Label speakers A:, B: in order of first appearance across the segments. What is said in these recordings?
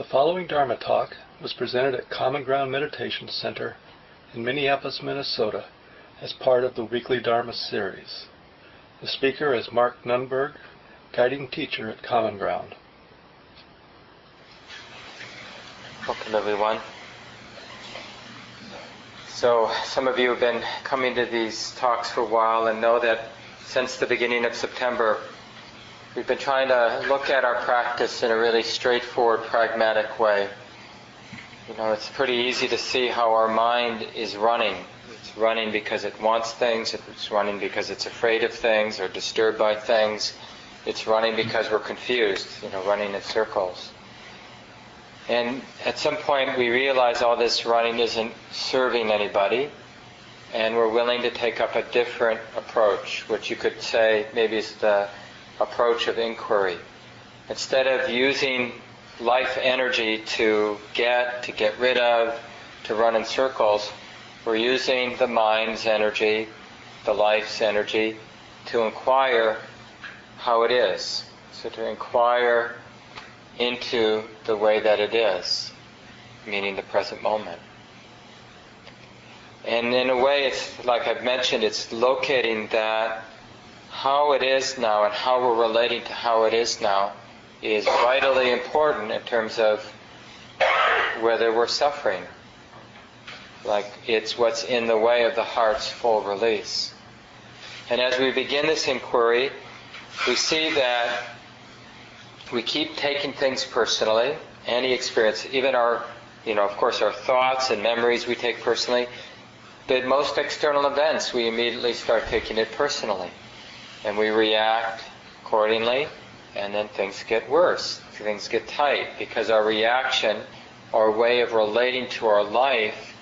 A: The following Dharma talk was presented at Common Ground Meditation Center in Minneapolis, Minnesota, as part of the weekly Dharma series. The speaker is Mark Nunberg, guiding teacher at Common Ground.
B: Welcome, everyone. So, some of you have been coming to these talks for a while and know that since the beginning of September, we've been trying to look at our practice in a really straightforward, pragmatic way. You know, it's pretty easy to see how our mind is running. It's running because it wants things, it's running because it's afraid of things or disturbed by things, it's running because we're confused, you know, running in circles. And at some point we realize all this running isn't serving anybody, and we're willing to take up a different approach, which you could say maybe is the approach of inquiry. Instead of using life energy to get, to get rid of, to run in circles, we're using the mind's energy, the life's energy, to inquire how it is. So to inquire into the way that it is, meaning the present moment. And in a way, it's like I've mentioned, it's locating that how it is now and how we're relating to how it is now is vitally important in terms of whether we're suffering. Like it's what's in the way of the heart's full release. And as we begin this inquiry, we see that we keep taking things personally, any experience, even our, you know, of course, our thoughts and memories we take personally, but most external events we immediately start taking it personally. And we react accordingly, and then things get worse. Things get tight because our reaction, our way of relating to our life,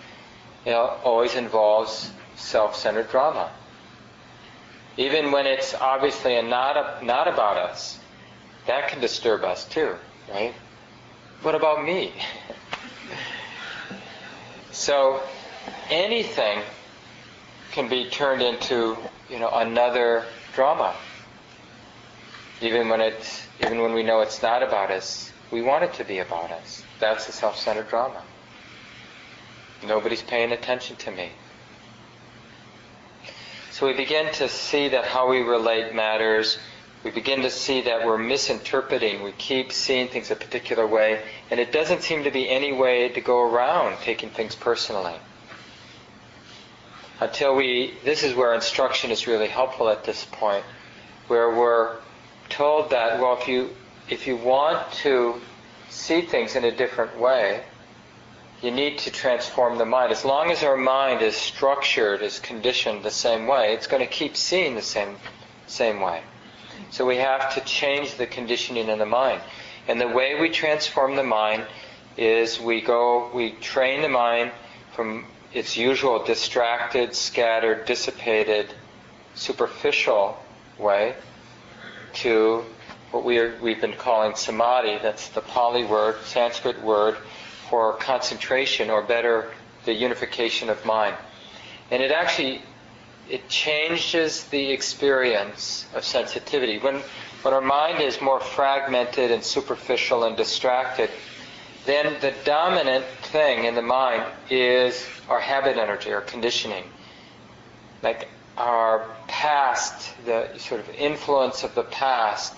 B: you know, always involves self-centered drama. Even when it's obviously not, not about us, that can disturb us too, right? What about me? so anything can be turned into, you know, another drama. Even when it's, even when we know it's not about us, we want it to be about us. That's the self-centered drama. Nobody's paying attention to me. So we begin to see that how we relate matters. We begin to see that we're misinterpreting. We keep seeing things a particular way, and it doesn't seem to be any way to go around taking things personally. Until we, this is where instruction is really helpful at this point, where we're told that, well, if you, if you want to see things in a different way, you need to transform the mind. As long as our mind is structured, is conditioned the same way, it's going to keep seeing the same, same way. So we have to change the conditioning in the mind. And the way we transform the mind is we go, we train the mind from its usual distracted, scattered, dissipated, superficial way to what we are, we've been calling samadhi. That's the Pali word, Sanskrit word for concentration, or better, the unification of mind. And it actually it changes the experience of sensitivity. When when our mind is more fragmented and superficial and distracted, then the dominant thing in the mind is our habit energy, our conditioning. Like our past, the sort of influence of the past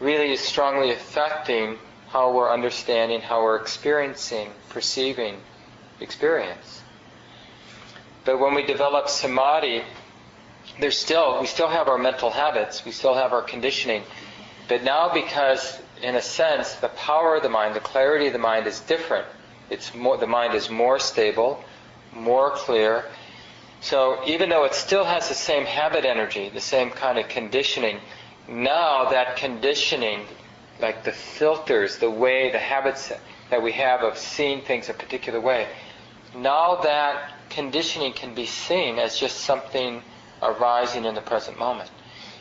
B: really is strongly affecting how we're understanding, how we're experiencing, perceiving experience. But when we develop samadhi, there's still we still have our mental habits, we still have our conditioning, but now because in a sense the power of the mind, the clarity of the mind is different. It's more the mind is more stable, more clear. So even though it still has the same habit energy, the same kind of conditioning, now that conditioning like the filters, the way, the habits that we have of seeing things a particular way. Now that conditioning can be seen as just something arising in the present moment.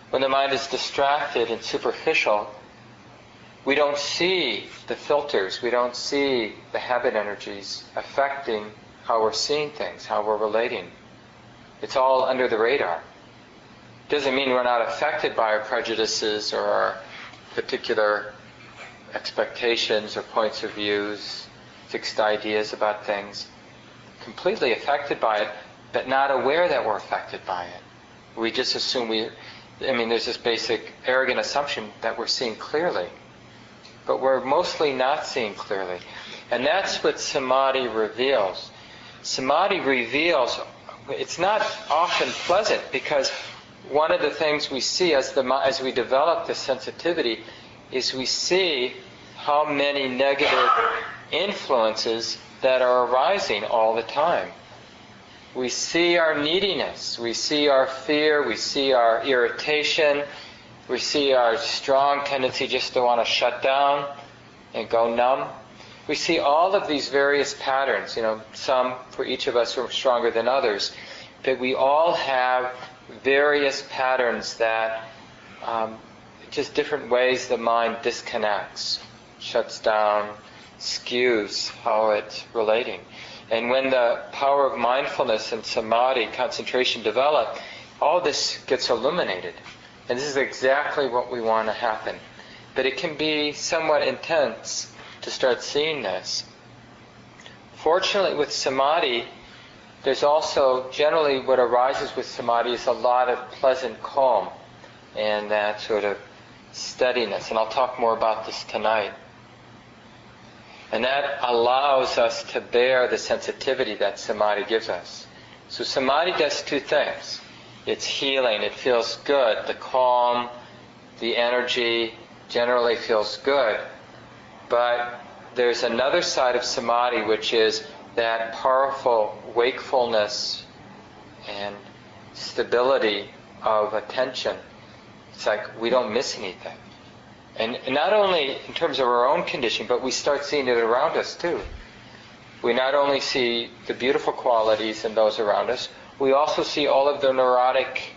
B: When the mind is distracted and superficial, we don't see the filters, we don't see the habit energies affecting how we're seeing things, how we're relating. It's all under the radar. Doesn't mean we're not affected by our prejudices or our particular expectations or points of views, fixed ideas about things, completely affected by it, but not aware that we're affected by it. We just assume we, I mean, there's this basic arrogant assumption that we're seeing clearly, but we're mostly not seeing clearly. And that's what samadhi reveals. Samadhi reveals, it's not often pleasant because one of the things we see as, the, as we develop the sensitivity is we see how many negative influences that are arising all the time. We see our neediness, we see our fear, we see our irritation, we see our strong tendency just to want to shut down and go numb. We see all of these various patterns, you know, some for each of us are stronger than others, but we all have various patterns that um, just different ways the mind disconnects, shuts down, skews how it's relating. And when the power of mindfulness and samadhi, concentration develop, all this gets illuminated. And this is exactly what we want to happen. But it can be somewhat intense to start seeing this. Fortunately, with samadhi, there's also generally what arises with samadhi is a lot of pleasant calm and that sort of steadiness. And I'll talk more about this tonight. And that allows us to bear the sensitivity that samadhi gives us. So samadhi does two things. It's healing. It feels good. The calm, the energy generally feels good. But there's another side of samadhi which is that powerful wakefulness and stability of attention. It's like we don't miss anything. And not only in terms of our own condition, but we start seeing it around us too. We not only see the beautiful qualities in those around us, we also see all of the neurotic,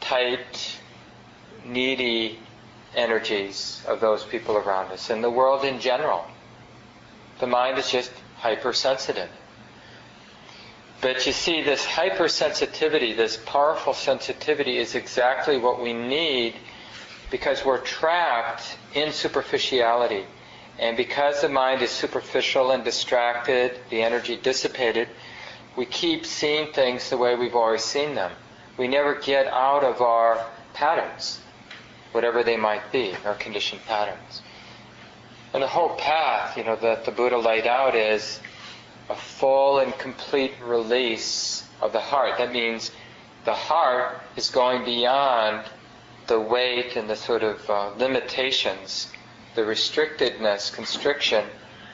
B: tight, needy energies of those people around us and the world in general. The mind is just hypersensitive. But you see, this hypersensitivity, this powerful sensitivity, is exactly what we need because we're trapped in superficiality. And because the mind is superficial and distracted, the energy dissipated, we keep seeing things the way we've always seen them. We never get out of our patterns, whatever they might be, our conditioned patterns. And the whole path, you know, that the Buddha laid out is a full and complete release of the heart. That means the heart is going beyond the weight and the sort of uh, limitations, the restrictedness, constriction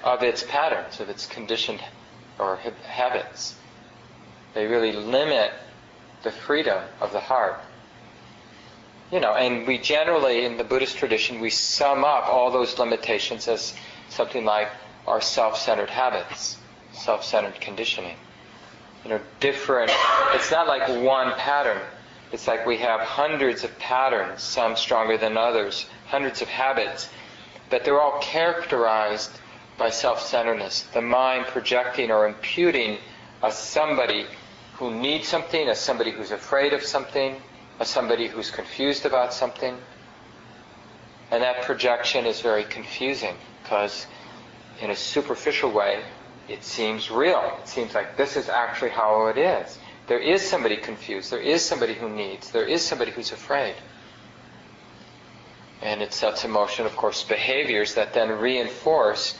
B: of its patterns, of its conditioned or ha- habits. They really limit the freedom of the heart. You know, and we generally, in the Buddhist tradition, we sum up all those limitations as something like our self-centered habits, self-centered conditioning. You know, different, it's not like one pattern it's like we have hundreds of patterns, some stronger than others, hundreds of habits, but they're all characterized by self-centeredness, the mind projecting or imputing as somebody who needs something, as somebody who's afraid of something, as somebody who's confused about something. And that projection is very confusing because in a superficial way, it seems real. It seems like this is actually how it is. There is somebody confused. There is somebody who needs. There is somebody who's afraid. And it sets in motion, of course, behaviors that then reinforce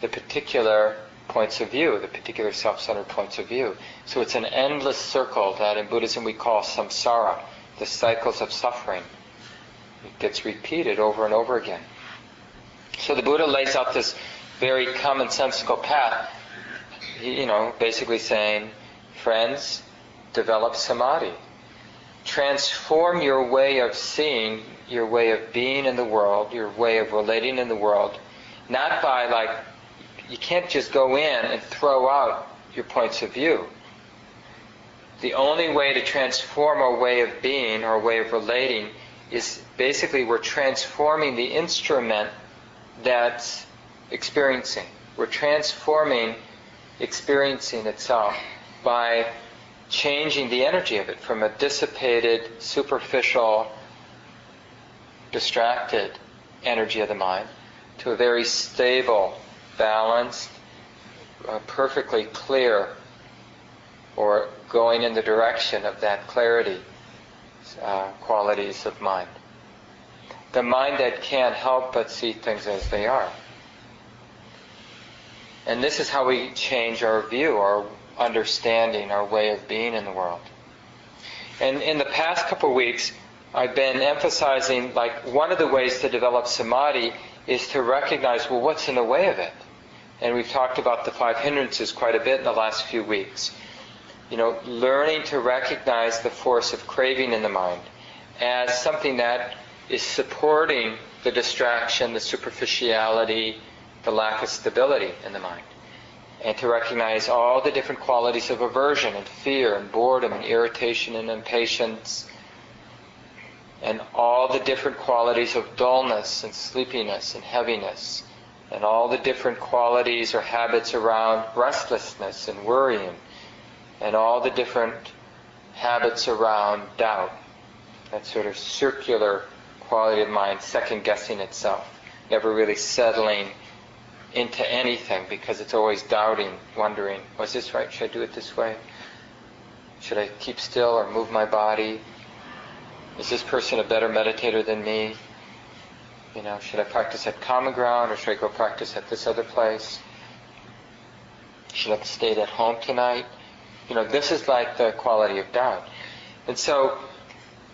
B: the particular points of view, the particular self-centered points of view. So it's an endless circle that in Buddhism we call samsara, the cycles of suffering. It gets repeated over and over again. So the Buddha lays out this very commonsensical path, you know, basically saying, friends, develop samadhi. Transform your way of seeing, your way of being in the world, your way of relating in the world, not by like, you can't just go in and throw out your points of view. The only way to transform our way of being, our way of relating, is basically we're transforming the instrument that's experiencing. We're transforming experiencing itself by changing the energy of it from a dissipated, superficial, distracted energy of the mind to a very stable, balanced, uh, perfectly clear, or going in the direction of that clarity uh, qualities of mind. The mind that can't help but see things as they are. And this is how we change our view, our understanding, our way of being in the world. And in the past couple of weeks, I've been emphasizing like one of the ways to develop samadhi is to recognize, well, what's in the way of it? And we've talked about the five hindrances quite a bit in the last few weeks. You know, learning to recognize the force of craving in the mind as something that is supporting the distraction, the superficiality, the lack of stability in the mind. And to recognize all the different qualities of aversion and fear and boredom and irritation and impatience and all the different qualities of dullness and sleepiness and heaviness and all the different qualities or habits around restlessness and worrying and all the different habits around doubt. That sort of circular quality of mind, second guessing itself, never really settling into anything because it's always doubting, wondering, was this right? Should I do it this way? Should I keep still or move my body? Is this person a better meditator than me? You know, should I practice at common ground or should I go practice at this other place? Should I stay at home tonight? You know, this is like the quality of doubt. And so,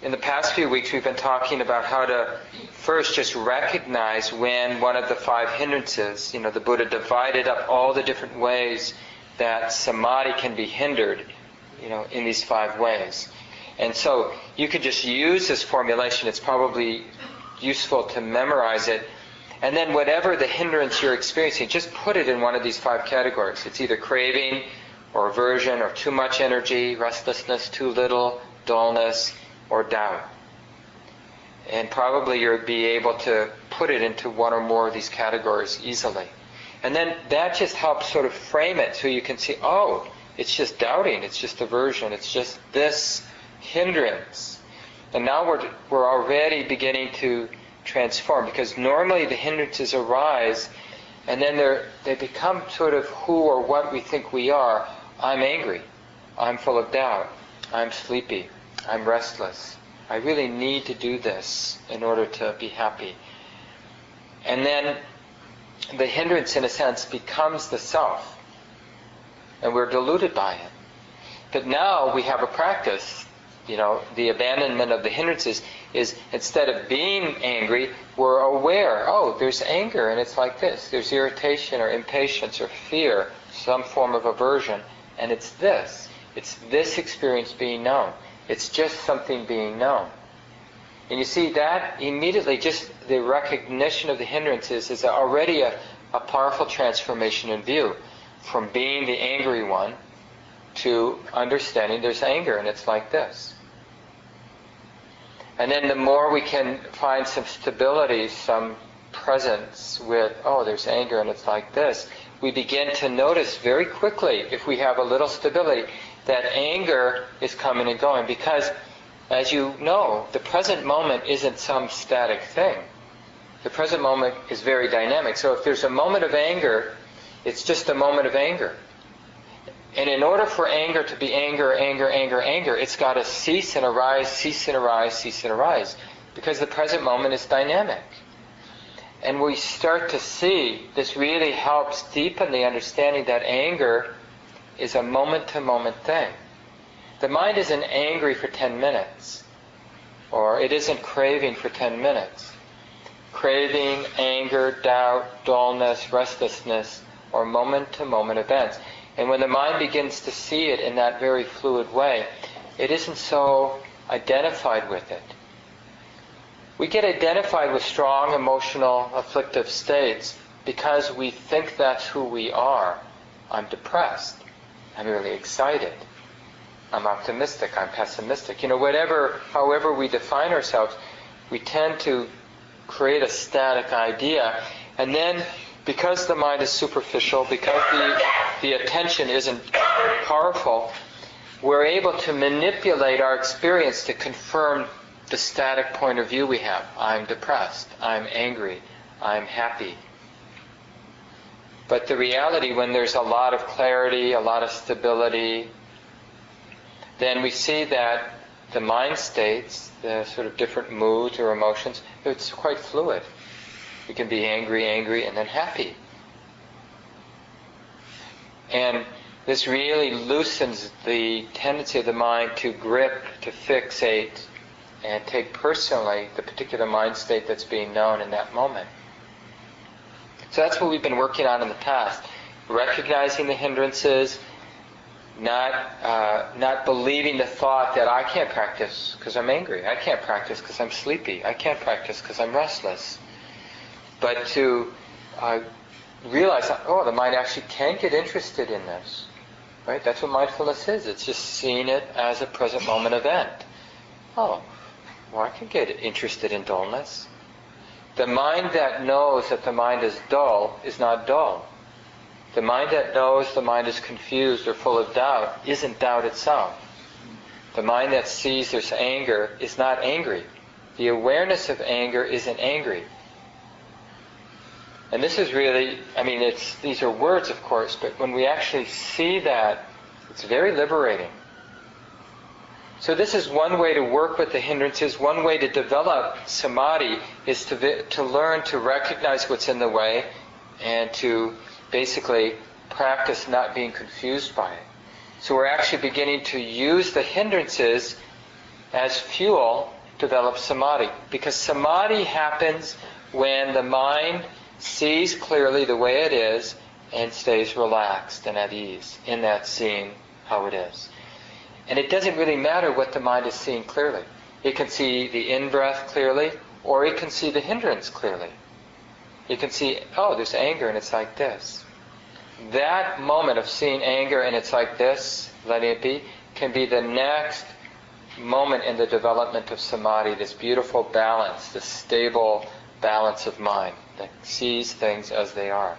B: in the past few weeks, we've been talking about how to first just recognize when one of the five hindrances, you know, the Buddha divided up all the different ways that samadhi can be hindered, you know, in these five ways. And so you could just use this formulation. It's probably useful to memorize it. And then whatever the hindrance you're experiencing, just put it in one of these five categories. It's either craving or aversion or too much energy, restlessness, too little, dullness, or doubt. And probably you'll be able to put it into one or more of these categories easily. And then that just helps sort of frame it so you can see, oh, it's just doubting, it's just aversion, it's just this hindrance. And now we're, we're already beginning to transform because normally the hindrances arise and then they they become sort of who or what we think we are. I'm angry. I'm full of doubt. I'm sleepy. I'm restless. I really need to do this in order to be happy. And then the hindrance, in a sense, becomes the self. And we're deluded by it. But now we have a practice, you know, the abandonment of the hindrances is instead of being angry, we're aware, oh, there's anger and it's like this. There's irritation or impatience or fear, some form of aversion, and it's this. It's this experience being known. It's just something being known. And you see that immediately, just the recognition of the hindrances is already a, a powerful transformation in view from being the angry one to understanding there's anger and it's like this. And then the more we can find some stability, some presence with, oh, there's anger and it's like this, we begin to notice very quickly, if we have a little stability, that anger is coming and going because, as you know, the present moment isn't some static thing. The present moment is very dynamic. So if there's a moment of anger, it's just a moment of anger. And in order for anger to be anger, anger, anger, anger, it's got to cease and arise, cease and arise, cease and arise. Because the present moment is dynamic. And we start to see this really helps deepen the understanding that anger is a moment to moment thing. The mind isn't angry for 10 minutes, or it isn't craving for 10 minutes. Craving, anger, doubt, dullness, restlessness or moment to moment events. And when the mind begins to see it in that very fluid way, it isn't so identified with it. We get identified with strong emotional afflictive states because we think that's who we are. I'm depressed. I'm really excited. I'm optimistic. I'm pessimistic. You know, whatever, however we define ourselves, we tend to create a static idea. And then, because the mind is superficial, because the, the attention isn't powerful, we're able to manipulate our experience to confirm the static point of view we have. I'm depressed. I'm angry. I'm happy. But the reality, when there's a lot of clarity, a lot of stability, then we see that the mind states, the sort of different moods or emotions, it's quite fluid. We can be angry, angry, and then happy. And this really loosens the tendency of the mind to grip, to fixate, and take personally the particular mind state that's being known in that moment. So that's what we've been working on in the past. Recognizing the hindrances, not uh, not believing the thought that I can't practice because I'm angry. I can't practice because I'm sleepy. I can't practice because I'm restless. But to uh, realize, oh, the mind actually can get interested in this. Right? That's what mindfulness is. It's just seeing it as a present moment event. Oh, well, I can get interested in dullness. The mind that knows that the mind is dull is not dull. The mind that knows the mind is confused or full of doubt isn't doubt itself. The mind that sees there's anger is not angry. The awareness of anger isn't angry. And this is really, I mean, it's, these are words, of course, but when we actually see that, it's very liberating. So this is one way to work with the hindrances. One way to develop samadhi is to, to learn to recognize what's in the way and to basically practice not being confused by it. So we're actually beginning to use the hindrances as fuel to develop samadhi. Because samadhi happens when the mind sees clearly the way it is and stays relaxed and at ease in that seeing how it is. And it doesn't really matter what the mind is seeing clearly. It can see the in-breath clearly, or it can see the hindrance clearly. It can see, oh, there's anger and it's like this. That moment of seeing anger and it's like this, letting it be, can be the next moment in the development of samadhi, this beautiful balance, this stable balance of mind that sees things as they are.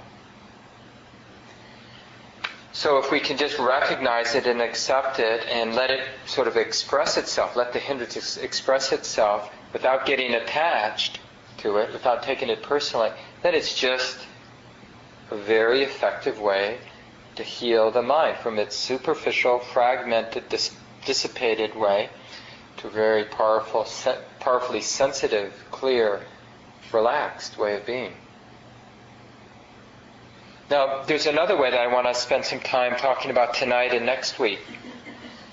B: So if we can just recognize it and accept it and let it sort of express itself, let the hindrance express itself without getting attached to it, without taking it personally, then it's just a very effective way to heal the mind from its superficial, fragmented, dis- dissipated way to very powerful, powerfully sensitive, clear, relaxed way of being. Now, there's another way that I want to spend some time talking about tonight and next week.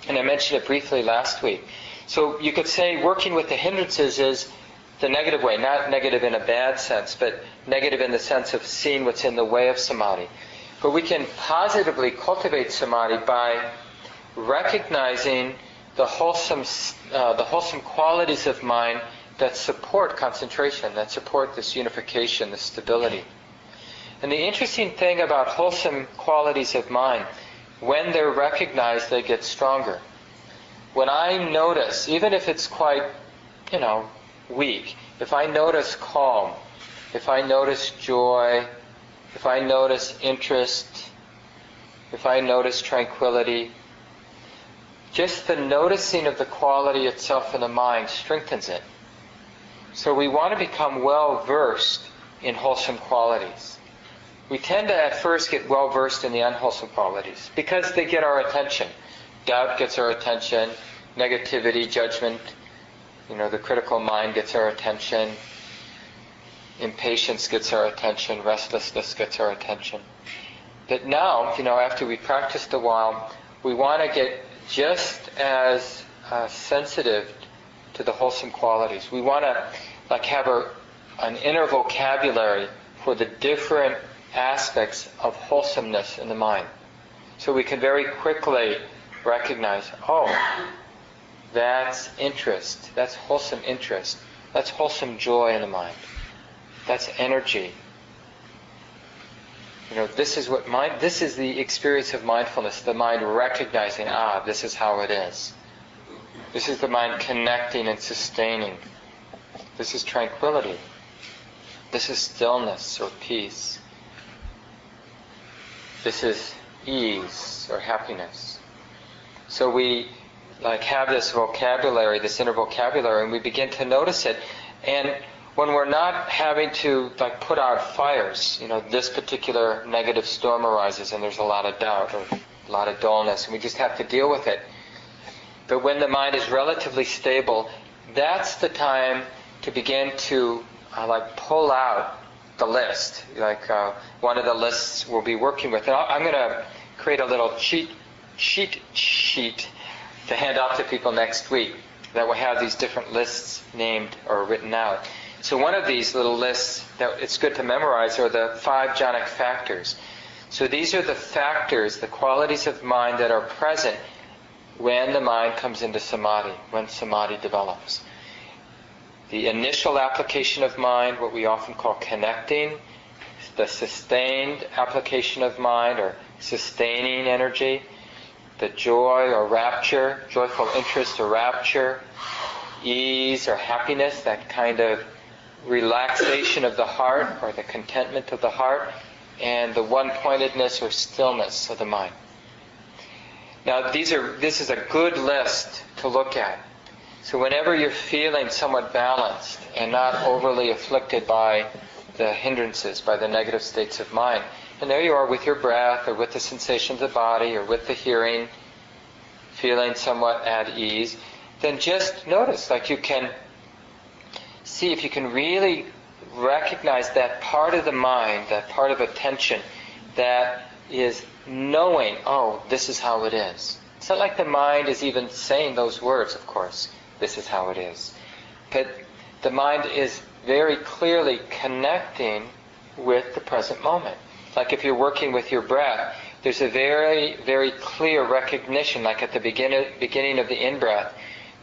B: And I mentioned it briefly last week. So you could say working with the hindrances is the negative way, not negative in a bad sense, but negative in the sense of seeing what's in the way of samadhi. But we can positively cultivate samadhi by recognizing the wholesome, uh, the wholesome qualities of mind that support concentration, that support this unification, this stability. And the interesting thing about wholesome qualities of mind, when they're recognized, they get stronger. When I notice, even if it's quite, you know, weak, if I notice calm, if I notice joy, if I notice interest, if I notice tranquility, just the noticing of the quality itself in the mind strengthens it. So we want to become well versed in wholesome qualities we tend to at first get well versed in the unwholesome qualities because they get our attention. Doubt gets our attention, negativity, judgment, you know, the critical mind gets our attention, impatience gets our attention, restlessness gets our attention. But now, you know, after we practiced a while, we want to get just as uh, sensitive to the wholesome qualities. We want to like have a, an inner vocabulary for the different aspects of wholesomeness in the mind. So we can very quickly recognize, oh, that's interest. That's wholesome interest. That's wholesome joy in the mind. That's energy. You know, this is what mind, this is the experience of mindfulness, the mind recognizing, ah, this is how it is. This is the mind connecting and sustaining. This is tranquility. This is stillness or peace. This is ease or happiness. So we like have this vocabulary, this inner vocabulary, and we begin to notice it. And when we're not having to like put out fires, you know, this particular negative storm arises and there's a lot of doubt or a lot of dullness, and we just have to deal with it. But when the mind is relatively stable, that's the time to begin to uh, like pull out the list. Like uh, one of the lists we'll be working with. And I'm going to create a little cheat cheat sheet to hand out to people next week that will have these different lists named or written out. So one of these little lists that it's good to memorize are the five jhanic factors. So these are the factors, the qualities of mind that are present when the mind comes into samadhi, when samadhi develops. The initial application of mind, what we often call connecting, the sustained application of mind or sustaining energy, the joy or rapture, joyful interest or rapture, ease or happiness, that kind of relaxation of the heart or the contentment of the heart, and the one pointedness or stillness of the mind. Now, these are, this is a good list to look at. So, whenever you're feeling somewhat balanced and not overly afflicted by the hindrances, by the negative states of mind, and there you are with your breath or with the sensation of the body or with the hearing, feeling somewhat at ease, then just notice, like you can see if you can really recognize that part of the mind, that part of attention that is knowing, oh, this is how it is. It's not like the mind is even saying those words, of course, this is how it is. But the mind is very clearly connecting with the present moment. Like if you're working with your breath, there's a very, very clear recognition, like at the beginning, beginning of the in-breath,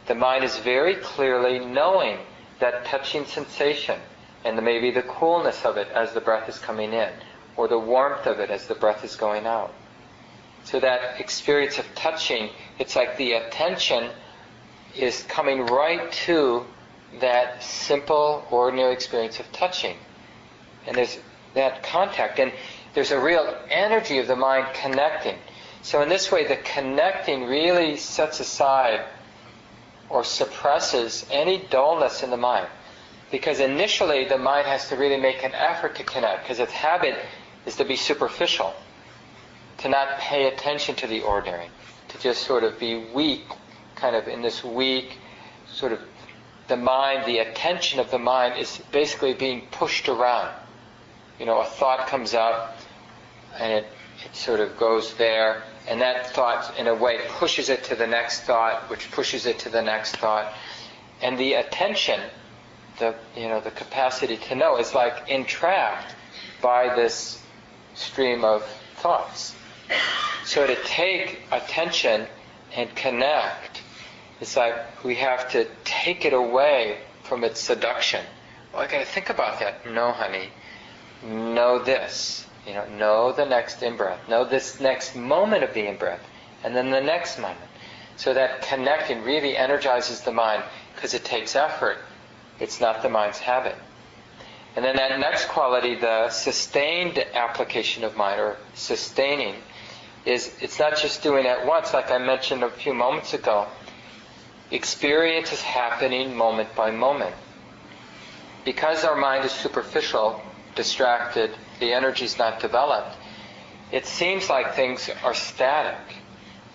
B: the mind is very clearly knowing that touching sensation and maybe the coolness of it as the breath is coming in or the warmth of it as the breath is going out. So that experience of touching, it's like the attention is coming right to that simple, ordinary experience of touching. And there's that contact. And there's a real energy of the mind connecting. So in this way, the connecting really sets aside or suppresses any dullness in the mind. Because initially, the mind has to really make an effort to connect, because its habit is to be superficial, to not pay attention to the ordinary, to just sort of be weak, kind of in this weak, sort of the mind, the attention of the mind is basically being pushed around. You know, a thought comes up and it, it sort of goes there, and that thought, in a way, pushes it to the next thought, which pushes it to the next thought. And the attention, the, you know, the capacity to know is like entrapped by this stream of thoughts. So to take attention and connect, it's like we have to take it away from its seduction. Well, I got to think about that. No, honey. Know this. You know, know the next in-breath. Know this next moment of the in-breath. And then the next moment. So that connecting really energizes the mind because it takes effort. It's not the mind's habit. And then that next quality, the sustained application of mind, or sustaining, is it's not just doing it once, like I mentioned a few moments ago. Experience is happening moment by moment. Because our mind is superficial, distracted, the energy is not developed, it seems like things are static.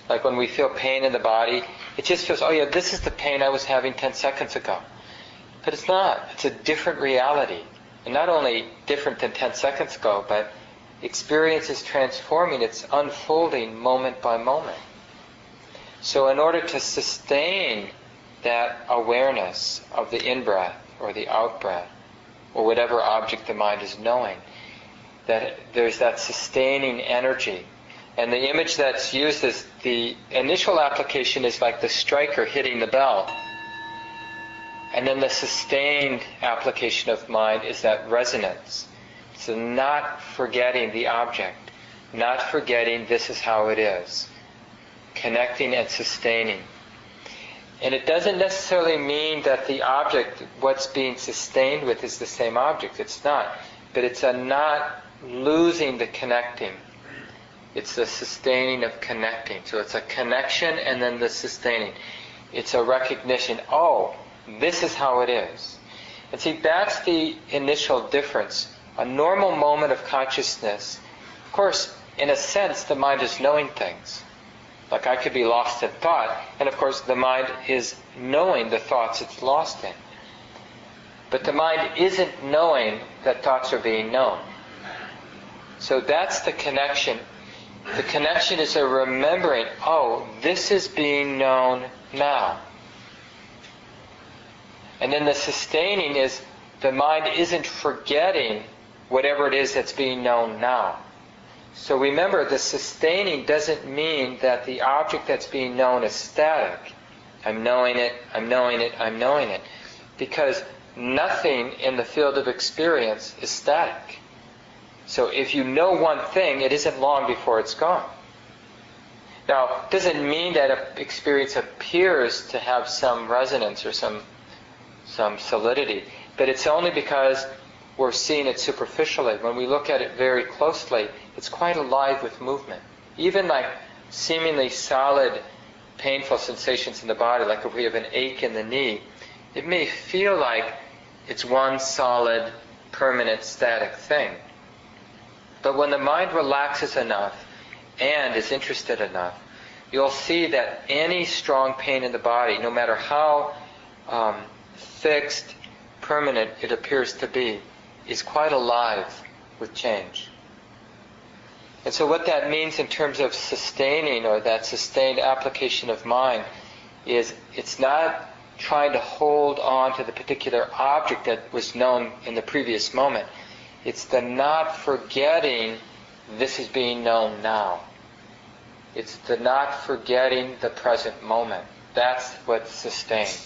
B: Like when we feel pain in the body, it just feels, oh yeah, this is the pain I was having 10 seconds ago. But it's not. It's a different reality. And not only different than 10 seconds ago, but experience is transforming, it's unfolding moment by moment. So in order to sustain that awareness of the in-breath or the out-breath, or whatever object the mind is knowing, that there's that sustaining energy. And the image that's used is the initial application is like the striker hitting the bell. And then the sustained application of mind is that resonance. So not forgetting the object, not forgetting this is how it is, connecting and sustaining. And it doesn't necessarily mean that the object, what's being sustained with, is the same object. It's not. But it's a not losing the connecting. It's the sustaining of connecting. So it's a connection and then the sustaining. It's a recognition, oh, this is how it is. And see, that's the initial difference. A normal moment of consciousness, of course, in a sense, the mind is knowing things. Like I could be lost in thought, and of course, the mind is knowing the thoughts it's lost in. But the mind isn't knowing that thoughts are being known. So that's the connection. The connection is a remembering, oh, this is being known now. And then the sustaining is the mind isn't forgetting whatever it is that's being known now. So remember, the sustaining doesn't mean that the object that's being known is static. I'm knowing it, I'm knowing it, I'm knowing it. Because nothing in the field of experience is static. So if you know one thing, it isn't long before it's gone. Now, it doesn't mean that an experience appears to have some resonance or some some solidity, but it's only because we're seeing it superficially. When we look at it very closely, it's quite alive with movement. Even like seemingly solid, painful sensations in the body, like if we have an ache in the knee, it may feel like it's one solid, permanent, static thing. But when the mind relaxes enough and is interested enough, you'll see that any strong pain in the body, no matter how um, fixed, permanent it appears to be, is quite alive with change. And so what that means in terms of sustaining or that sustained application of mind is it's not trying to hold on to the particular object that was known in the previous moment. It's the not forgetting this is being known now. It's the not forgetting the present moment. That's what sustained.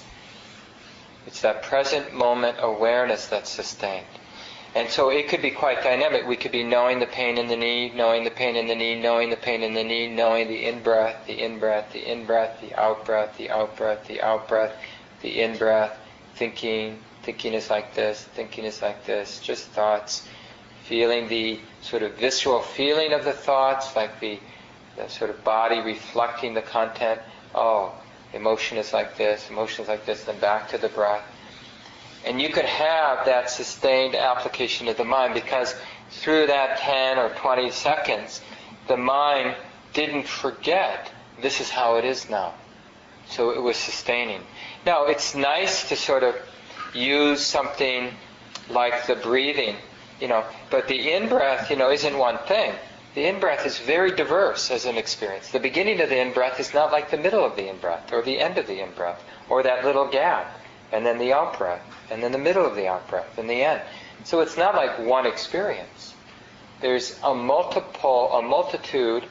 B: It's that present moment awareness that's sustained. And so it could be quite dynamic. We could be knowing the pain in the knee, knowing the pain in the knee, knowing the pain in the knee, knowing the in breath, the in breath, the in breath, the out breath, the out breath, the out breath, the in breath, thinking, thinking is like this, thinking is like this, just thoughts, feeling the sort of visceral feeling of the thoughts, like the, the sort of body reflecting the content. Oh, emotion is like this, emotion is like this, then back to the breath. And you could have that sustained application of the mind because through that 10 or 20 seconds, the mind didn't forget this is how it is now. So it was sustaining. Now, it's nice to sort of use something like the breathing, you know, but the in breath, you know, isn't one thing. The in breath is very diverse as an experience. The beginning of the in breath is not like the middle of the in breath, or the end of the in breath, or that little gap, and then the out breath, and then the middle of the out breath, and the end. So it's not like one experience. There's a multiple, a multitude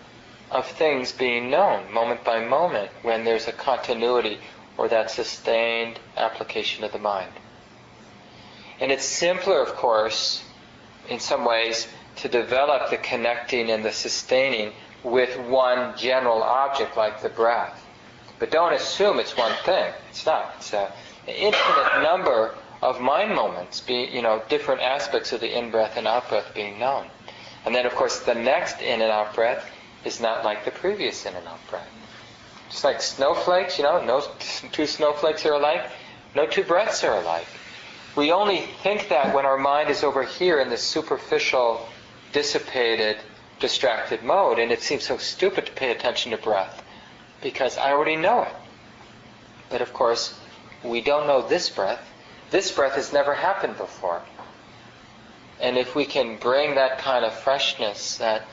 B: of things being known moment by moment when there's a continuity or that sustained application of the mind. And it's simpler, of course, in some ways, to develop the connecting and the sustaining with one general object like the breath. But don't assume it's one thing. It's not. It's an infinite number of mind moments, be, you know, different aspects of the in-breath and out-breath being known. And then, of course, the next in and out breath is not like the previous in and out breath. Just like snowflakes, you know, no two snowflakes are alike, no two breaths are alike. We only think that when our mind is over here in this superficial, dissipated, distracted mode, and it seems so stupid to pay attention to breath because I already know it. But of course, we don't know this breath. This breath has never happened before. And if we can bring that kind of freshness, that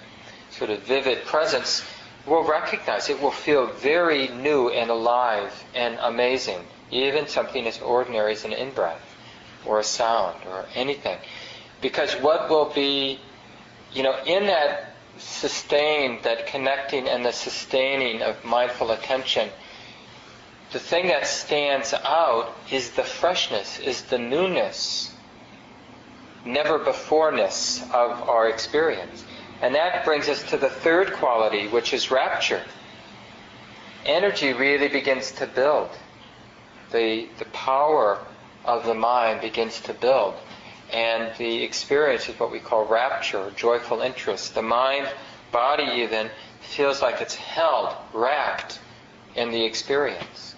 B: sort of vivid presence, we'll recognize it will feel very new and alive and amazing, even something as ordinary as an in-breath or a sound or anything. Because what will be, you know, in that sustained, that connecting and the sustaining of mindful attention, the thing that stands out is the freshness, is the newness, never beforeness of our experience. And that brings us to the third quality, which is rapture. Energy really begins to build. The, the power of the mind begins to build. And the experience is what we call rapture, joyful interest. The mind, body even, feels like it's held, wrapped in the experience.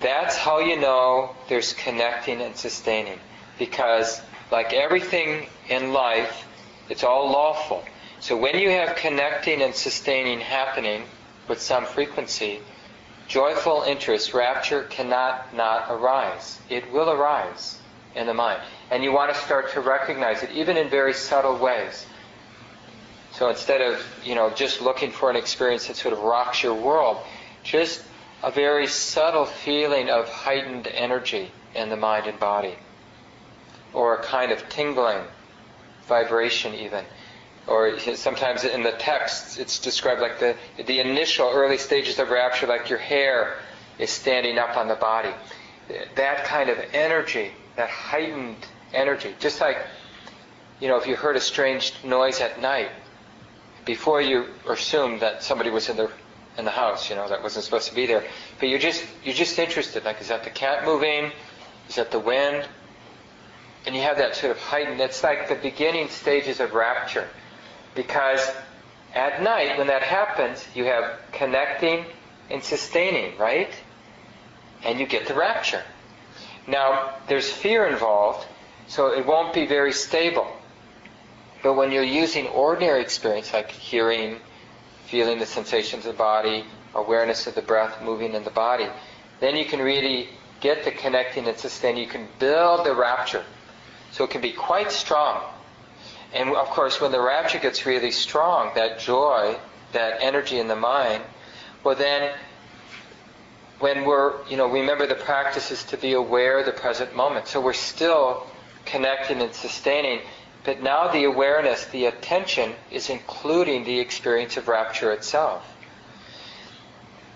B: That's how you know there's connecting and sustaining. Because, like everything in life, it's all lawful. So when you have connecting and sustaining happening with some frequency, joyful interest, rapture cannot not arise. It will arise in the mind. And you want to start to recognize it, even in very subtle ways. So instead of, you know, just looking for an experience that sort of rocks your world, just a very subtle feeling of heightened energy in the mind and body. Or a kind of tingling, vibration even. Or sometimes in the texts it's described like the, the initial early stages of rapture, like your hair is standing up on the body. That kind of energy, that heightened energy, just like, you know, if you heard a strange noise at night, before you assumed that somebody was in the in the house, you know, that wasn't supposed to be there. But you're just you're just interested, like is that the cat moving? Is that the wind? And you have that sort of heightened it's like the beginning stages of rapture. Because at night when that happens, you have connecting and sustaining, right? And you get the rapture. Now, there's fear involved, so it won't be very stable. But when you're using ordinary experience, like hearing, feeling the sensations of the body, awareness of the breath moving in the body, then you can really get the connecting and sustain. You can build the rapture. So it can be quite strong. And of course, when the rapture gets really strong, that joy, that energy in the mind, well then, when we're, you know, remember the practice is to be aware of the present moment. So we're still connecting and sustaining, but now the awareness, the attention, is including the experience of rapture itself.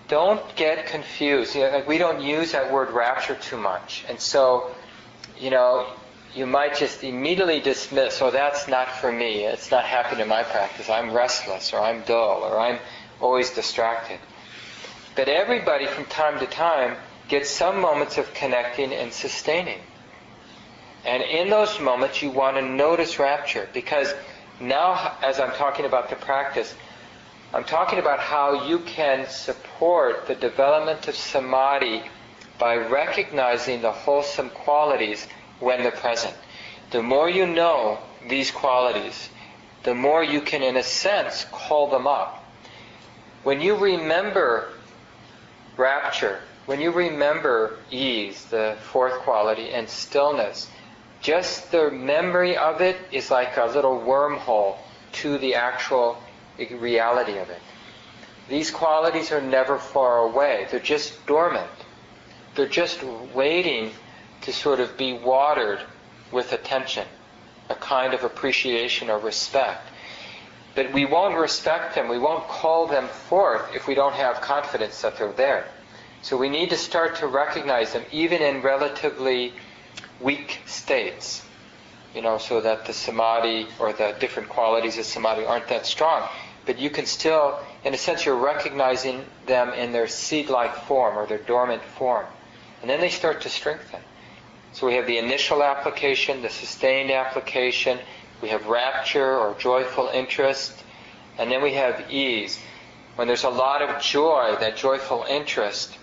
B: Don't get confused. You know, like we don't use that word rapture too much. And so, you know, you might just immediately dismiss, oh, that's not for me. It's not happening in my practice. I'm restless, or I'm dull, or I'm always distracted. But everybody from time to time gets some moments of connecting and sustaining. And in those moments, you want to notice rapture because now, as I'm talking about the practice, I'm talking about how you can support the development of samadhi by recognizing the wholesome qualities when they're present. The more you know these qualities, the more you can, in a sense, call them up. When you remember rapture, when you remember ease, the fourth quality, and stillness, just the memory of it is like a little wormhole to the actual reality of it. These qualities are never far away. They're just dormant. They're just waiting to sort of be watered with attention, a kind of appreciation or respect. But we won't respect them, we won't call them forth if we don't have confidence that they're there. So we need to start to recognize them even in relatively weak states, you know, so that the samadhi or the different qualities of samadhi aren't that strong. But you can still, in a sense, you're recognizing them in their seed-like form or their dormant form. And then they start to strengthen. So we have the initial application, the sustained application, we have rapture or joyful interest, and then we have ease. When there's a lot of joy, that joyful interest,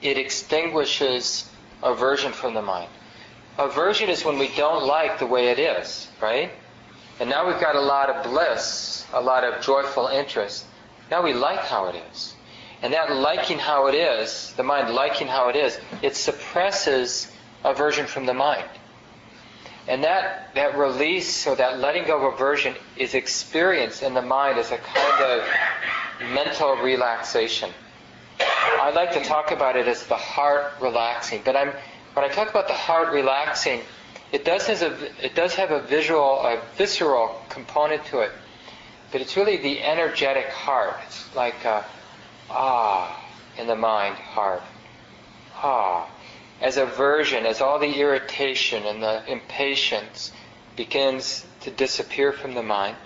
B: it extinguishes aversion from the mind. Aversion is when we don't like the way it is, right? And now we've got a lot of bliss, a lot of joyful interest. Now we like how it is. And that liking how it is, the mind liking how it is, it suppresses aversion from the mind. And that, that release or that letting go of aversion is experienced in the mind as a kind of mental relaxation. I like to talk about it as the heart relaxing, but I'm when I talk about the heart relaxing, it does has a it does have a visual, a visceral component to it, but it's really the energetic heart. It's like a, ah in the mind, heart, ah, as aversion, as all the irritation and the impatience begins to disappear from the mind.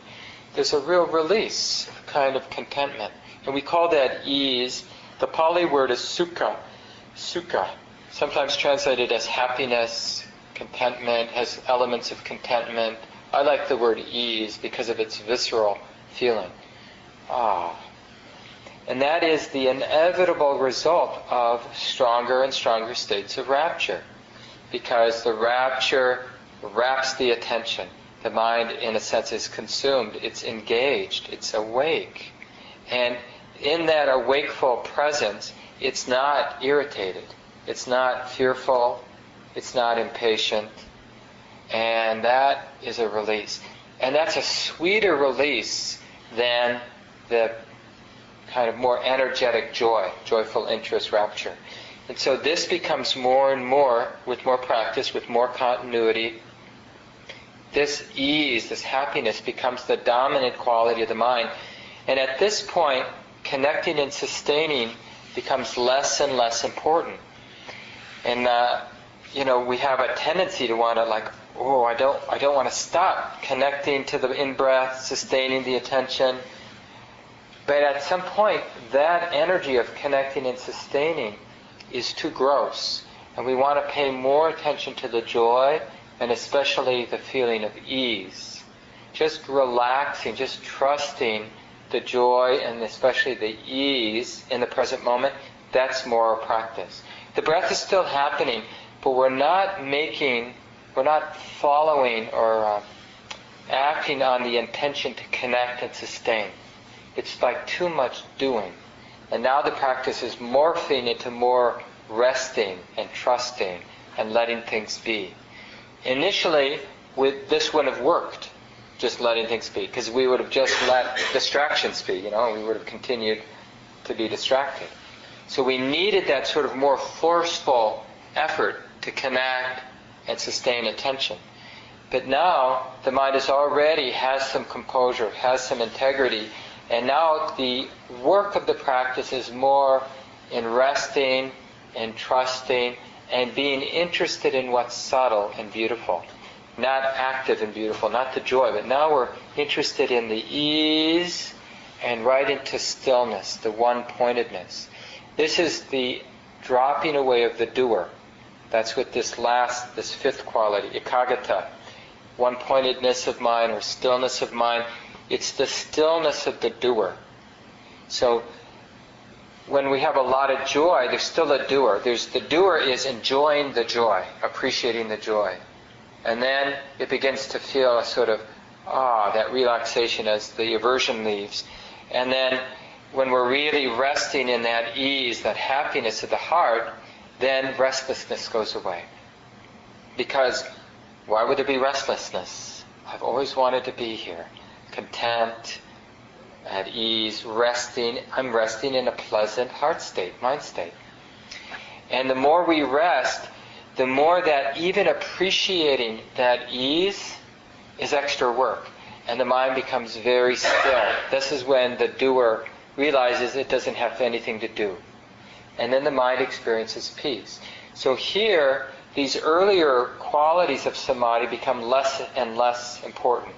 B: There's a real release, a kind of contentment, and we call that ease. The Pali word is sukha, sukha sometimes translated as happiness, contentment, has elements of contentment. I like the word ease because of its visceral feeling. Ah. And that is the inevitable result of stronger and stronger states of rapture. Because the rapture wraps the attention. The mind, in a sense, is consumed. It's engaged. It's awake. And in that awakeful presence, it's not irritated. It's not fearful. It's not impatient. And that is a release. And that's a sweeter release than the kind of more energetic joy, joyful interest, rapture. And so this becomes more and more, with more practice, with more continuity, this ease, this happiness becomes the dominant quality of the mind. And at this point, connecting and sustaining becomes less and less important. And, uh, you know, we have a tendency to want to like, oh, I don't, I don't want to stop connecting to the in-breath, sustaining the attention. But at some point, that energy of connecting and sustaining is too gross. And we want to pay more attention to the joy and especially the feeling of ease. Just relaxing, just trusting the joy and especially the ease in the present moment, that's more practice. The breath is still happening, but we're not making, we're not following or uh, acting on the intention to connect and sustain. It's like too much doing. And now the practice is morphing into more resting and trusting and letting things be. Initially, with, this wouldn't have worked, just letting things be, because we would have just let distractions be, you know, we would have continued to be distracted. So we needed that sort of more forceful effort to connect and sustain attention. But now the mind is already has some composure, has some integrity, and now the work of the practice is more in resting and trusting and being interested in what's subtle and beautiful. Not active and beautiful, not the joy, but now we're interested in the ease and right into stillness, the one pointedness. This is the dropping away of the doer. That's what this last, this fifth quality, ekaggata, one pointedness of mind or stillness of mind. It's the stillness of the doer. So when we have a lot of joy, there's still a doer. There's the doer is enjoying the joy, appreciating the joy. And then it begins to feel a sort of ah, that relaxation as the aversion leaves. And then when we're really resting in that ease, that happiness of the heart, then restlessness goes away. Because why would there be restlessness? I've always wanted to be here, content, at ease, resting. I'm resting in a pleasant heart state, mind state. And the more we rest, the more that even appreciating that ease is extra work. And the mind becomes very still. This is when the doer realizes it doesn't have anything to do. And then the mind experiences peace. So here, these earlier qualities of samadhi become less and less important.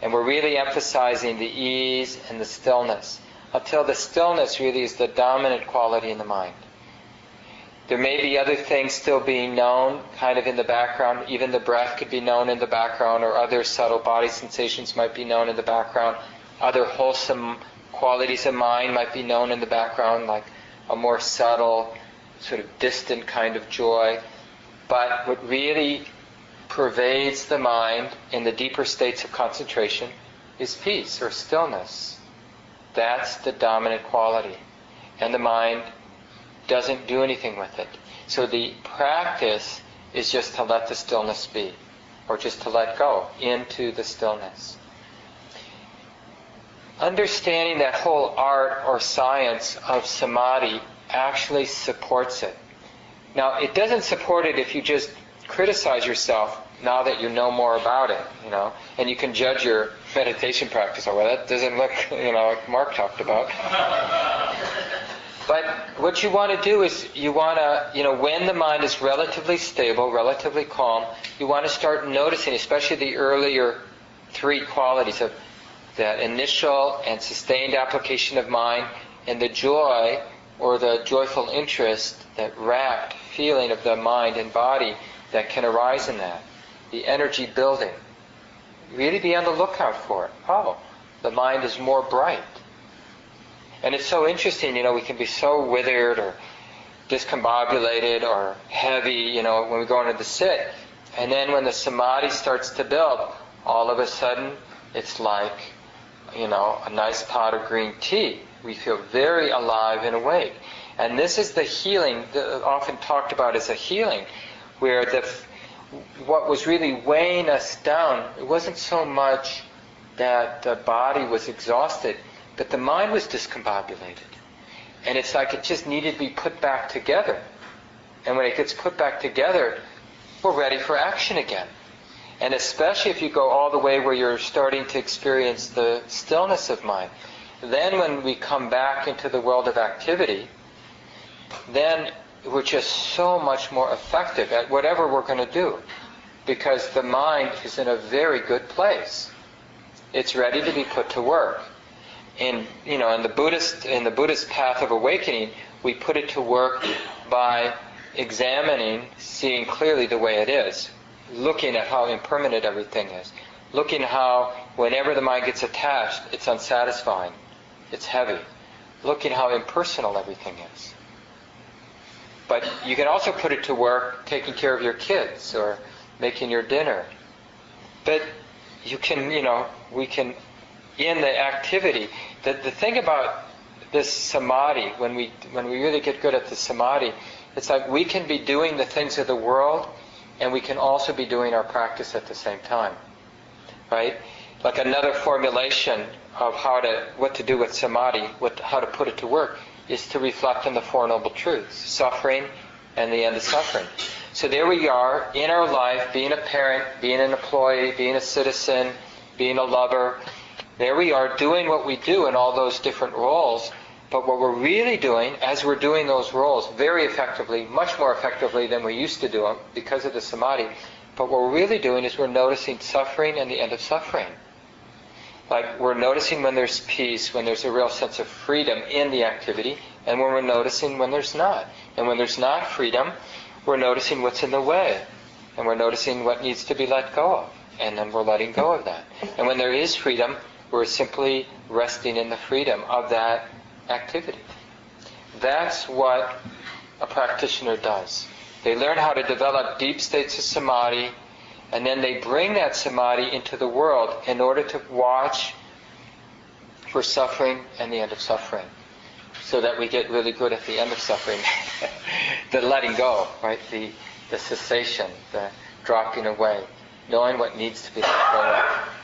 B: And we're really emphasizing the ease and the stillness until the stillness really is the dominant quality in the mind. There may be other things still being known kind of in the background. Even the breath could be known in the background, or other subtle body sensations might be known in the background. Other wholesome qualities of mind might be known in the background, like a more subtle, sort of distant kind of joy. But what really pervades the mind in the deeper states of concentration is peace or stillness. That's the dominant quality. And the mind doesn't do anything with it. So the practice is just to let the stillness be, or just to let go into the stillness. Understanding that whole art or science of samadhi actually supports it. Now, it doesn't support it if you just criticize yourself now that you know more about it, you know, and you can judge your meditation practice. Oh, well, that doesn't look, you know, like Mark talked about. but what you want to do is you want to, you know, when the mind is relatively stable, relatively calm, you want to start noticing, especially the earlier three qualities of that initial and sustained application of mind and the joy or the joyful interest, that rapt feeling of the mind and body that can arise in that, the energy building. Really be on the lookout for it. Oh, the mind is more bright. And it's so interesting, you know, we can be so withered or discombobulated or heavy, you know, when we go into the sit. And then when the samadhi starts to build, all of a sudden it's like, you know, a nice pot of green tea. We feel very alive and awake. And this is the healing, that often talked about as a healing, where the what was really weighing us down, it wasn't so much that the body was exhausted, but the mind was discombobulated. And it's like it just needed to be put back together. And when it gets put back together, we're ready for action again. And especially if you go all the way where you're starting to experience the stillness of mind. Then when we come back into the world of activity, then we're just so much more effective at whatever we're going to do. Because the mind is in a very good place. It's ready to be put to work. In you know, in the Buddhist in the Buddhist path of awakening, we put it to work by examining, seeing clearly the way it is, looking at how impermanent everything is, looking how whenever the mind gets attached, it's unsatisfying, it's heavy, looking how impersonal everything is. But you can also put it to work taking care of your kids or making your dinner. But you can, you know, we can, in the activity, the, the thing about this samadhi, when we, when we really get good at the samadhi, it's like we can be doing the things of the world and we can also be doing our practice at the same time. Right? Like another formulation of how to, what to do with samadhi, what, how to put it to work, is to reflect on the Four Noble Truths, suffering and the end of suffering. So there we are in our life, being a parent, being an employee, being a citizen, being a lover. There we are doing what we do in all those different roles. But what we're really doing, as we're doing those roles very effectively, much more effectively than we used to do them because of the samadhi, but what we're really doing is we're noticing suffering and the end of suffering. Like we're noticing when there's peace, when there's a real sense of freedom in the activity, and when we're noticing when there's not. And when there's not freedom, we're noticing what's in the way. And we're noticing what needs to be let go of. And then we're letting go of that. And when there is freedom, we're simply resting in the freedom of that activity. That's what a practitioner does. They learn how to develop deep states of samadhi, and then they bring that samadhi into the world in order to watch for suffering and the end of suffering. So that we get really good at the end of suffering. the letting go, right? The, the cessation, the dropping away, knowing what needs to be let go of.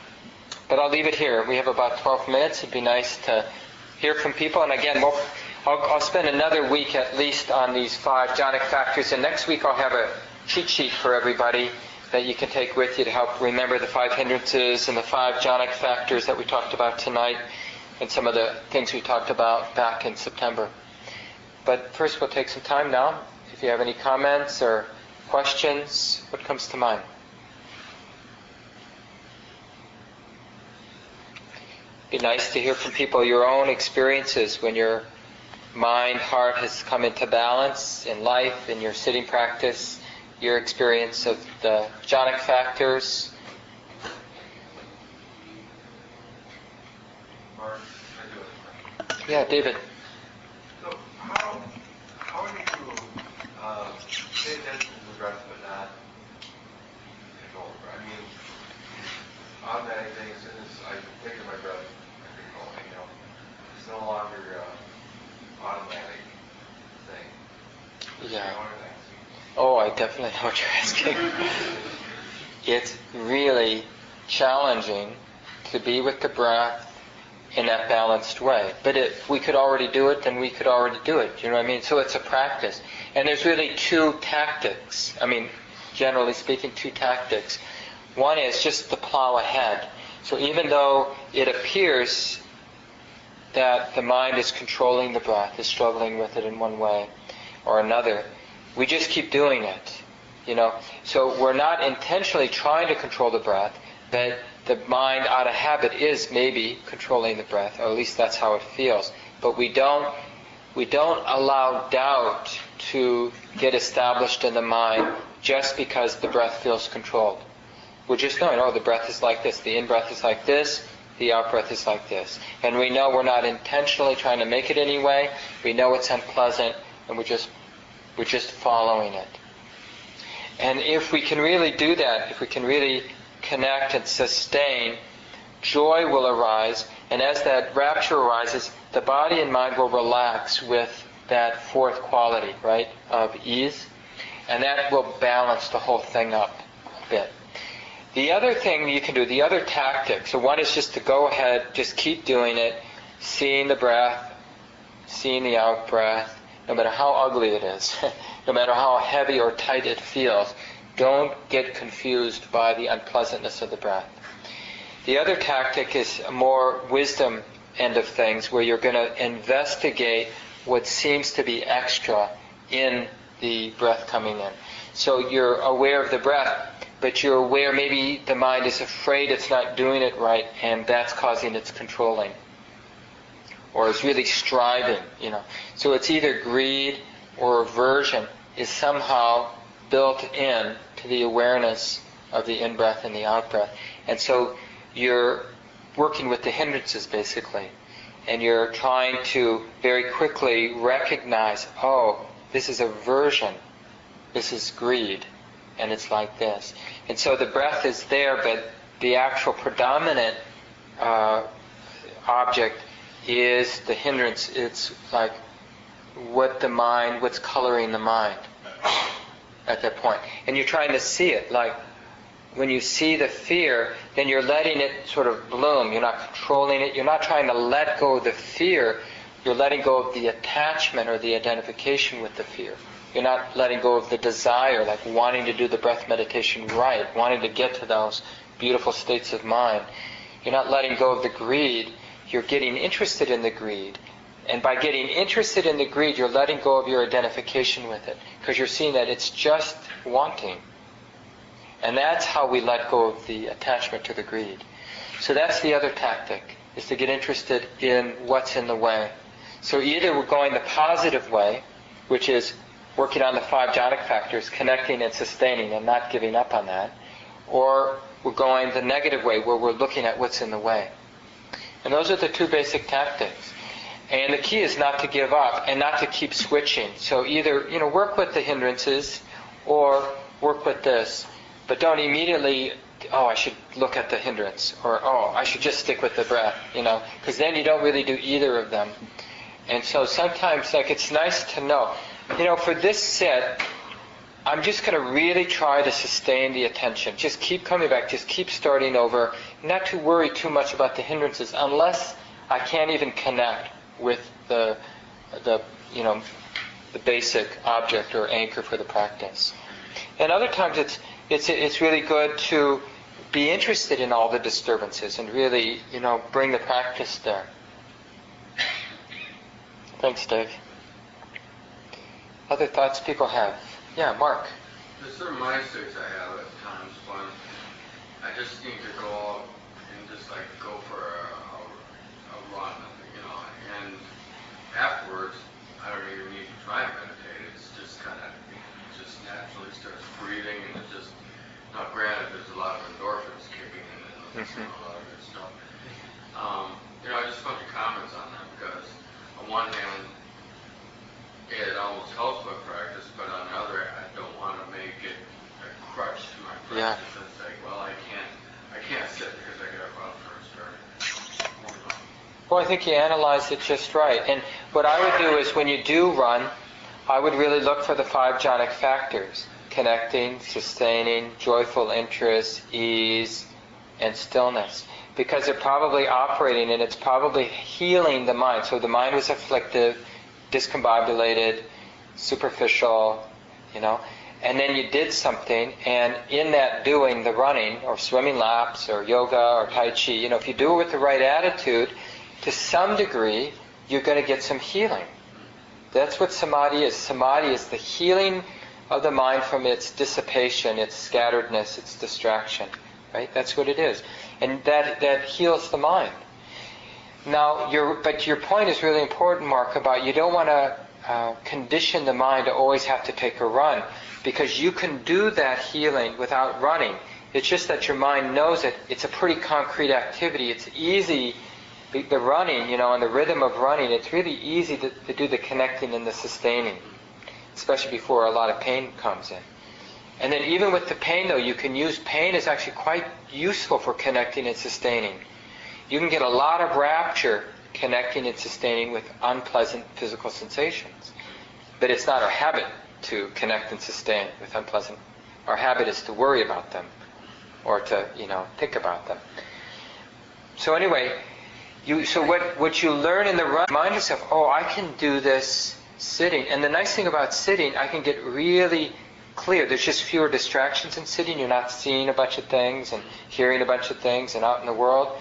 B: But I'll leave it here. We have about 12 minutes. It'd be nice to hear from people. And again, we'll, I'll, I'll spend another week at least on these five jhanic factors. And next week I'll have a cheat sheet for everybody that you can take with you to help remember the five hindrances and the five jhanic factors that we talked about tonight and some of the things we talked about back in September. But first we'll take some time now. If you have any comments or questions, what comes to mind? Be nice to hear from people your own experiences when your mind, heart has come into balance in life, in your sitting practice, your experience of the jhanic factors. Yeah, David.
C: So how, how you uh, pay attention to the breath but not control? I mean, automatic things, as soon as I take my breath, I control it, you know. It's no longer uh, automatic thing.
B: Yeah.
C: You know what I'm saying?
B: Oh, I definitely know what you're asking. it's really challenging to be with the breath in that balanced way. But if we could already do it, then we could already do it. You know what I mean? So it's a practice. And there's really two tactics. I mean, generally speaking, two tactics. One is just to plow ahead. So even though it appears that the mind is controlling the breath, is struggling with it in one way or another, we just keep doing it. You know, so we're not intentionally trying to control the breath, but the mind out of habit is maybe controlling the breath, or at least that's how it feels. But we don't we don't allow doubt to get established in the mind just because the breath feels controlled. We're just knowing, oh, the breath is like this, the in breath is like this, the out breath is like this. And we know we're not intentionally trying to make it anyway. We know it's unpleasant and we're just we're just following it. And if we can really do that, if we can really connect and sustain, joy will arise, and as that rapture arises, the body and mind will relax with that fourth quality, right, of ease, and that will balance the whole thing up a bit. The other thing you can do, the other tactic, so one is just to go ahead, just keep doing it, seeing the breath, seeing the out breath, no matter how ugly it is, no matter how heavy or tight it feels, don't get confused by the unpleasantness of the breath. The other tactic is more wisdom end of things where you're going to investigate what seems to be extra in the breath coming in. So you're aware of the breath, but you're aware maybe the mind is afraid it's not doing it right and that's causing its controlling. Or is really striving, you know. So it's either greed or aversion is somehow built in to the awareness of the in-breath and the out-breath. And so you're working with the hindrances basically. And you're trying to very quickly recognize, oh, this is aversion, this is greed, and it's like this. And so the breath is there, but the actual predominant uh, object is the hindrance. It's like what the mind, what's coloring the mind at that point. And you're trying to see it. Like when you see the fear, then you're letting it sort of bloom. You're not controlling it. You're not trying to let go of the fear. You're letting go of the attachment or the identification with the fear. You're not letting go of the desire, like wanting to do the breath meditation right, wanting to get to those beautiful states of mind. You're not letting go of the greed. You're getting interested in the greed. And by getting interested in the greed, you're letting go of your identification with it. Because you're seeing that it's just wanting. And that's how we let go of the attachment to the greed. So that's the other tactic, is to get interested in what's in the way. So either we're going the positive way, which is working on the five jhanic factors, connecting and sustaining and not giving up on that, or we're going the negative way, where we're looking at what's in the way. And those are the two basic tactics. And the key is not to give up and not to keep switching. So either, you know, work with the hindrances or work with this. But don't immediately, oh, I should look at the hindrance or, oh, I should just stick with the breath, you know, because then you don't really do either of them. And so sometimes, like, it's nice to know, you know, for this set, I'm just going to really try to sustain the attention. Just keep coming back. Just keep starting over. Not to worry too much about the hindrances unless I can't even connect with the, the, you know, the basic object or anchor for the practice. And other times it's, it's, it's really good to be interested in all the disturbances and really, you know, bring the practice there. Thanks, Dave. Other thoughts people have? Yeah, Mark.
C: There's certain mind states I have at times when I just need to go out and just like go for a, a, a run, you know, and afterwards I don't even need to try and meditate. It's just kind of just naturally starts breathing and it just now granted there's a lot of endorphins kicking in and
B: Mhm.
C: a lot of good stuff. Um, you know, I just want your comments on that because on one hand it almost helps my practice, but on the other, I don't want to make it a crutch to my
B: Yeah.
C: practice and say, well, I can't, I can't sit because I got to go out for a start.
B: Well, I think you analyzed it just right. And what I would do is when you do run, I would really look for the five jhanic factors connecting, sustaining, joyful interest, ease, and stillness. Because they're probably operating and it's probably healing the mind. So the mind was afflictive, discombobulated, superficial, you know, and then you did something, and in that doing, the running, or swimming laps, or yoga, or Tai Chi, you know, if you do it with the right attitude, to some degree, you're going to get some healing. That's what samadhi is. Samadhi is the healing of the mind from its dissipation, its scatteredness, its distraction. Right? That's what it is. And that, that heals the mind. Now, your, but your point is really important, Mark, about you don't want to uh, condition the mind to always have to take a run because you can do that healing without running. It's just that your mind knows it. It's a pretty concrete activity. It's easy, the, running, you know, and the rhythm of running, it's really easy to, to do the connecting and the sustaining, especially before a lot of pain comes in. And then even with the pain though, you can use pain is actually quite useful for connecting and sustaining. You can get a lot of rapture connecting and sustaining with unpleasant physical sensations. But it's not our habit to connect and sustain with unpleasant. Our habit is to worry about them or to, you know, think about them. So anyway, you so what what you learn in the run, remind yourself, oh, I can do this sitting. And the nice thing about sitting, I can get really clear. There's just fewer distractions in sitting. You're not seeing a bunch of things and hearing a bunch of things and out in the world.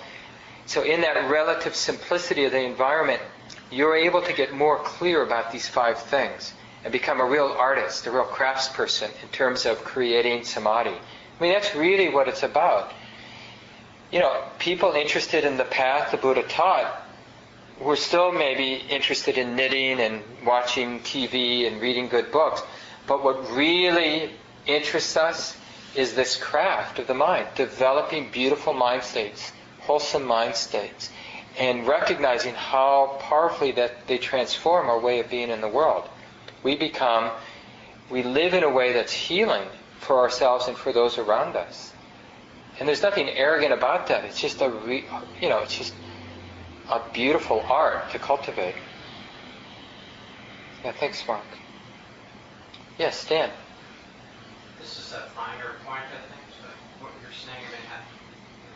B: So in that relative simplicity of the environment, you're able to get more clear about these five things and become a real artist, a real craftsperson in terms of creating samadhi. I mean, that's really what it's about. You know, people interested in the path the Buddha taught were still maybe interested in knitting and watching TV and reading good books. But what really interests us is this craft of the mind, developing beautiful mind states, wholesome mind states, and recognizing how powerfully that they transform our way of being in the world. We become, we live in a way that's healing for ourselves and for those around us. And there's nothing arrogant about that. It's just a, re, you know, it's just a beautiful art to cultivate. Yeah, thanks, Mark. Yes, Dan.
D: This is a finer point, I think, but what you're saying, I mean,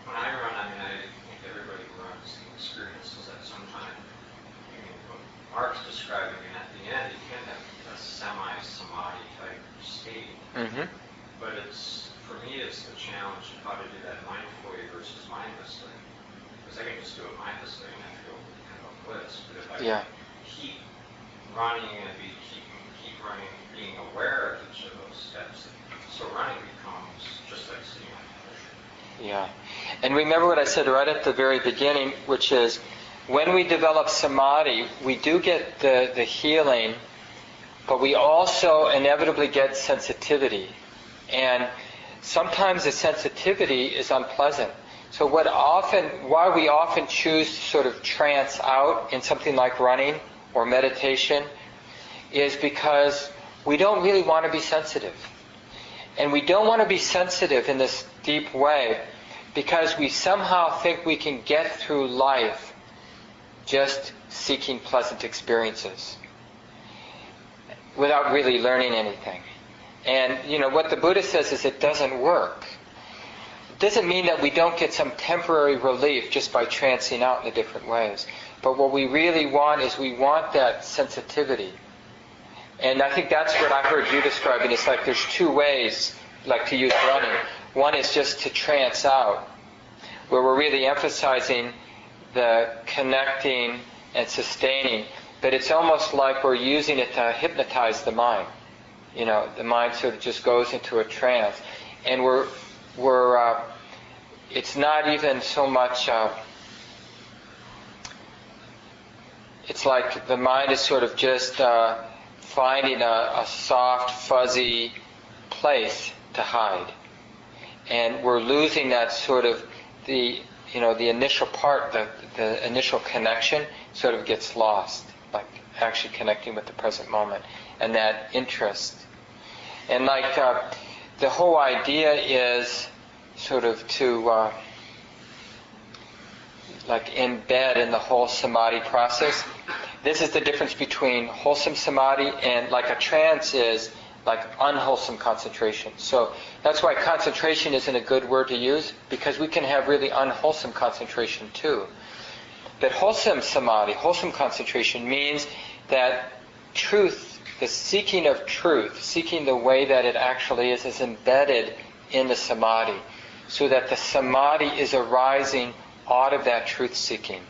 D: when I run, I mean, I think everybody who runs experiences at some time. I Mark's describing, and at the end, you can have a semi-samadhi type state.
B: Mm-hmm.
D: But it's, for me, it's the challenge of how to do that mindfully versus mindlessly. Because I can just do it mindlessly and I feel kind of a bliss. But if I
B: Yeah.
D: keep running and be keep keep running, being aware of each of those steps, so running becomes just like sitting on a cushion.
B: Yeah. And remember what I said right at the very beginning, which is when we develop samadhi, we do get the, the healing, but we also inevitably get sensitivity. And sometimes the sensitivity is unpleasant. So what often, why we often choose to sort of trance out in something like running or meditation is because we don't really want to be sensitive. And we don't want to be sensitive in this deep way because we somehow think we can get through life just seeking pleasant experiences without really learning anything. And you know what the Buddha says is it doesn't work. It doesn't mean that we don't get some temporary relief just by trancing out in the different ways. But what we really want is we want that sensitivity. And I think that's what I heard you describing. It's like there's two ways, like to use running. One is just to trance out, where we're really emphasizing the connecting and sustaining. But it's almost like we're using it to hypnotize the mind. You know, the mind sort of just goes into a trance, and we're we're. Uh, it's not even so much. Uh, it's like the mind is sort of just uh, finding a, a soft, fuzzy place to hide, and we're losing that sort of the you know the initial part, the the initial connection, sort of gets lost, like actually connecting with the present moment and that interest. And like uh, the whole idea is sort of to uh, like embed in the whole samadhi process. This is the difference between wholesome samadhi and like a trance is like unwholesome concentration. So that's why concentration isn't a good word to use because we can have really unwholesome concentration too. But wholesome samadhi, wholesome concentration means that truth, the seeking of truth, seeking the way that it actually is, is embedded in the samadhi. So that the samadhi is arising out of that truth seeking.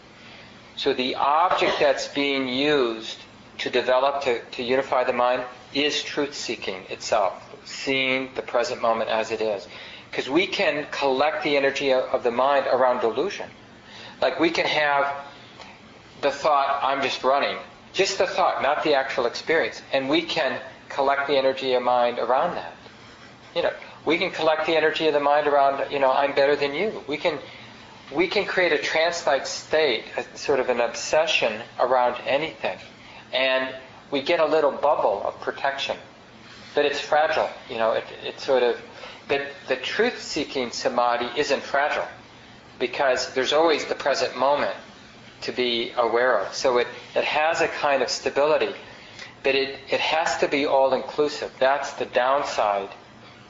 B: So the object that's being used to develop, to, to unify the mind, is truth seeking itself, seeing the present moment as it is. Because we can collect the energy of, the mind around delusion. Like we can have the thought, I'm just running. Just the thought, not the actual experience. And we can collect the energy of mind around that. You know, We can collect the energy of the mind around, you know, I'm better than you. We can, we can create a trance-like state, a, sort of an obsession around anything, and we get a little bubble of protection. But it's fragile, you know. It, sort of, but the truth-seeking samadhi isn't fragile because there's always the present moment to be aware of. So it, it has a kind of stability, but it, it has to be all inclusive. That's the downside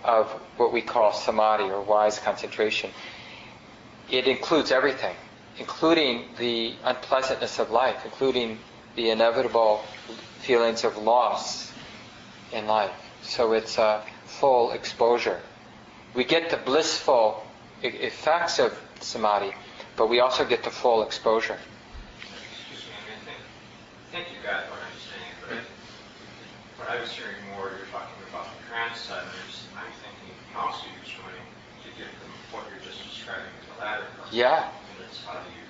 B: of what we call samadhi or wise concentration. It includes everything, including the unpleasantness of life, including the inevitable feelings of loss in life. So it's a full exposure. We get the blissful effects of samadhi, but we also get the full exposure.
D: Excuse me, I think, think you got what I'm saying, but what I was hearing more, you're talking about the and I'm thinking also use running to get them what you're just describing the latter part.
B: Yeah.
D: And it's how do you,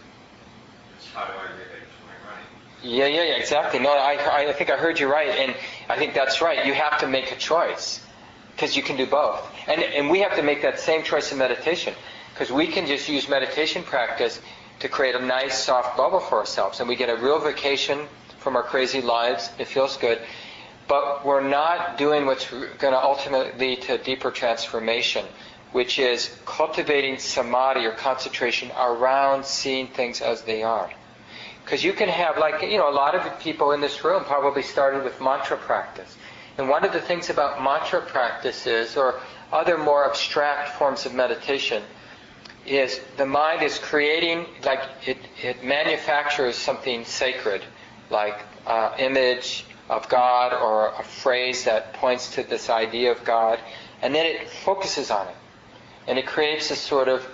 D: it's how do I relate to my running?
B: Yeah, yeah, yeah, exactly. No, I, I think I heard you right, and I think that's right. You have to make a choice because you can do both, and and we have to make that same choice in meditation because we can just use meditation practice to create a nice soft bubble for ourselves, and we get a real vacation from our crazy lives. It feels good, but we're not doing what's going to ultimately lead to deeper transformation, which is cultivating samadhi or concentration around seeing things as they are. Because you can have, like, you know, a lot of people in this room probably started with mantra practice. And one of the things about mantra practices or other more abstract forms of meditation is the mind is creating, like, it, it manufactures something sacred, like uh, image of God or a phrase that points to this idea of God, and then it focuses on it. And it creates a sort of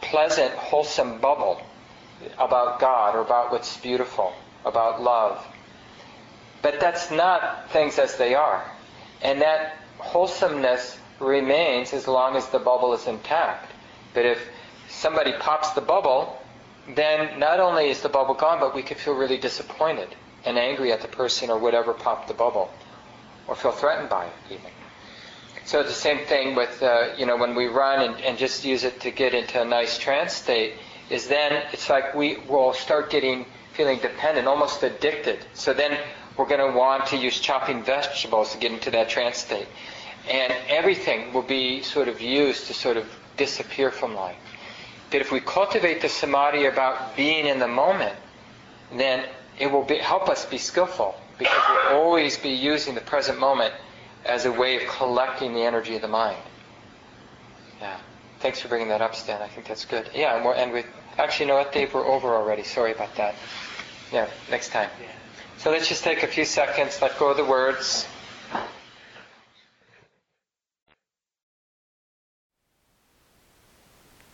B: pleasant, wholesome bubble about God or about what's beautiful, about love. But that's not things as they are. And that wholesomeness remains as long as the bubble is intact. But if somebody pops the bubble, then not only is the bubble gone, but we could feel really disappointed and angry at the person or whatever popped the bubble, or feel threatened by it even. So the same thing with, uh, you know, when we run and, and just use it to get into a nice trance state, is then it's like we will start getting, feeling dependent, almost addicted. So then we're going to want to use chopping vegetables to get into that trance state. And everything will be sort of used to sort of disappear from life. But if we cultivate the samadhi about being in the moment, then it will be, help us be skillful because we'll always be using the present moment as a way of collecting the energy of the mind. Yeah. Thanks for bringing that up, Stan. I think that's good. Yeah, and, we're, and we actually, you know what, Dave, we're over already. Sorry about that. Yeah, next time. So let's just take a few seconds, let go of the words.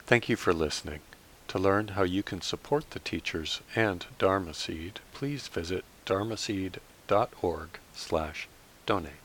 A: Thank you for listening. To learn how you can support the teachers and Dharma Seed, please visit dharmaseed.org slash donate.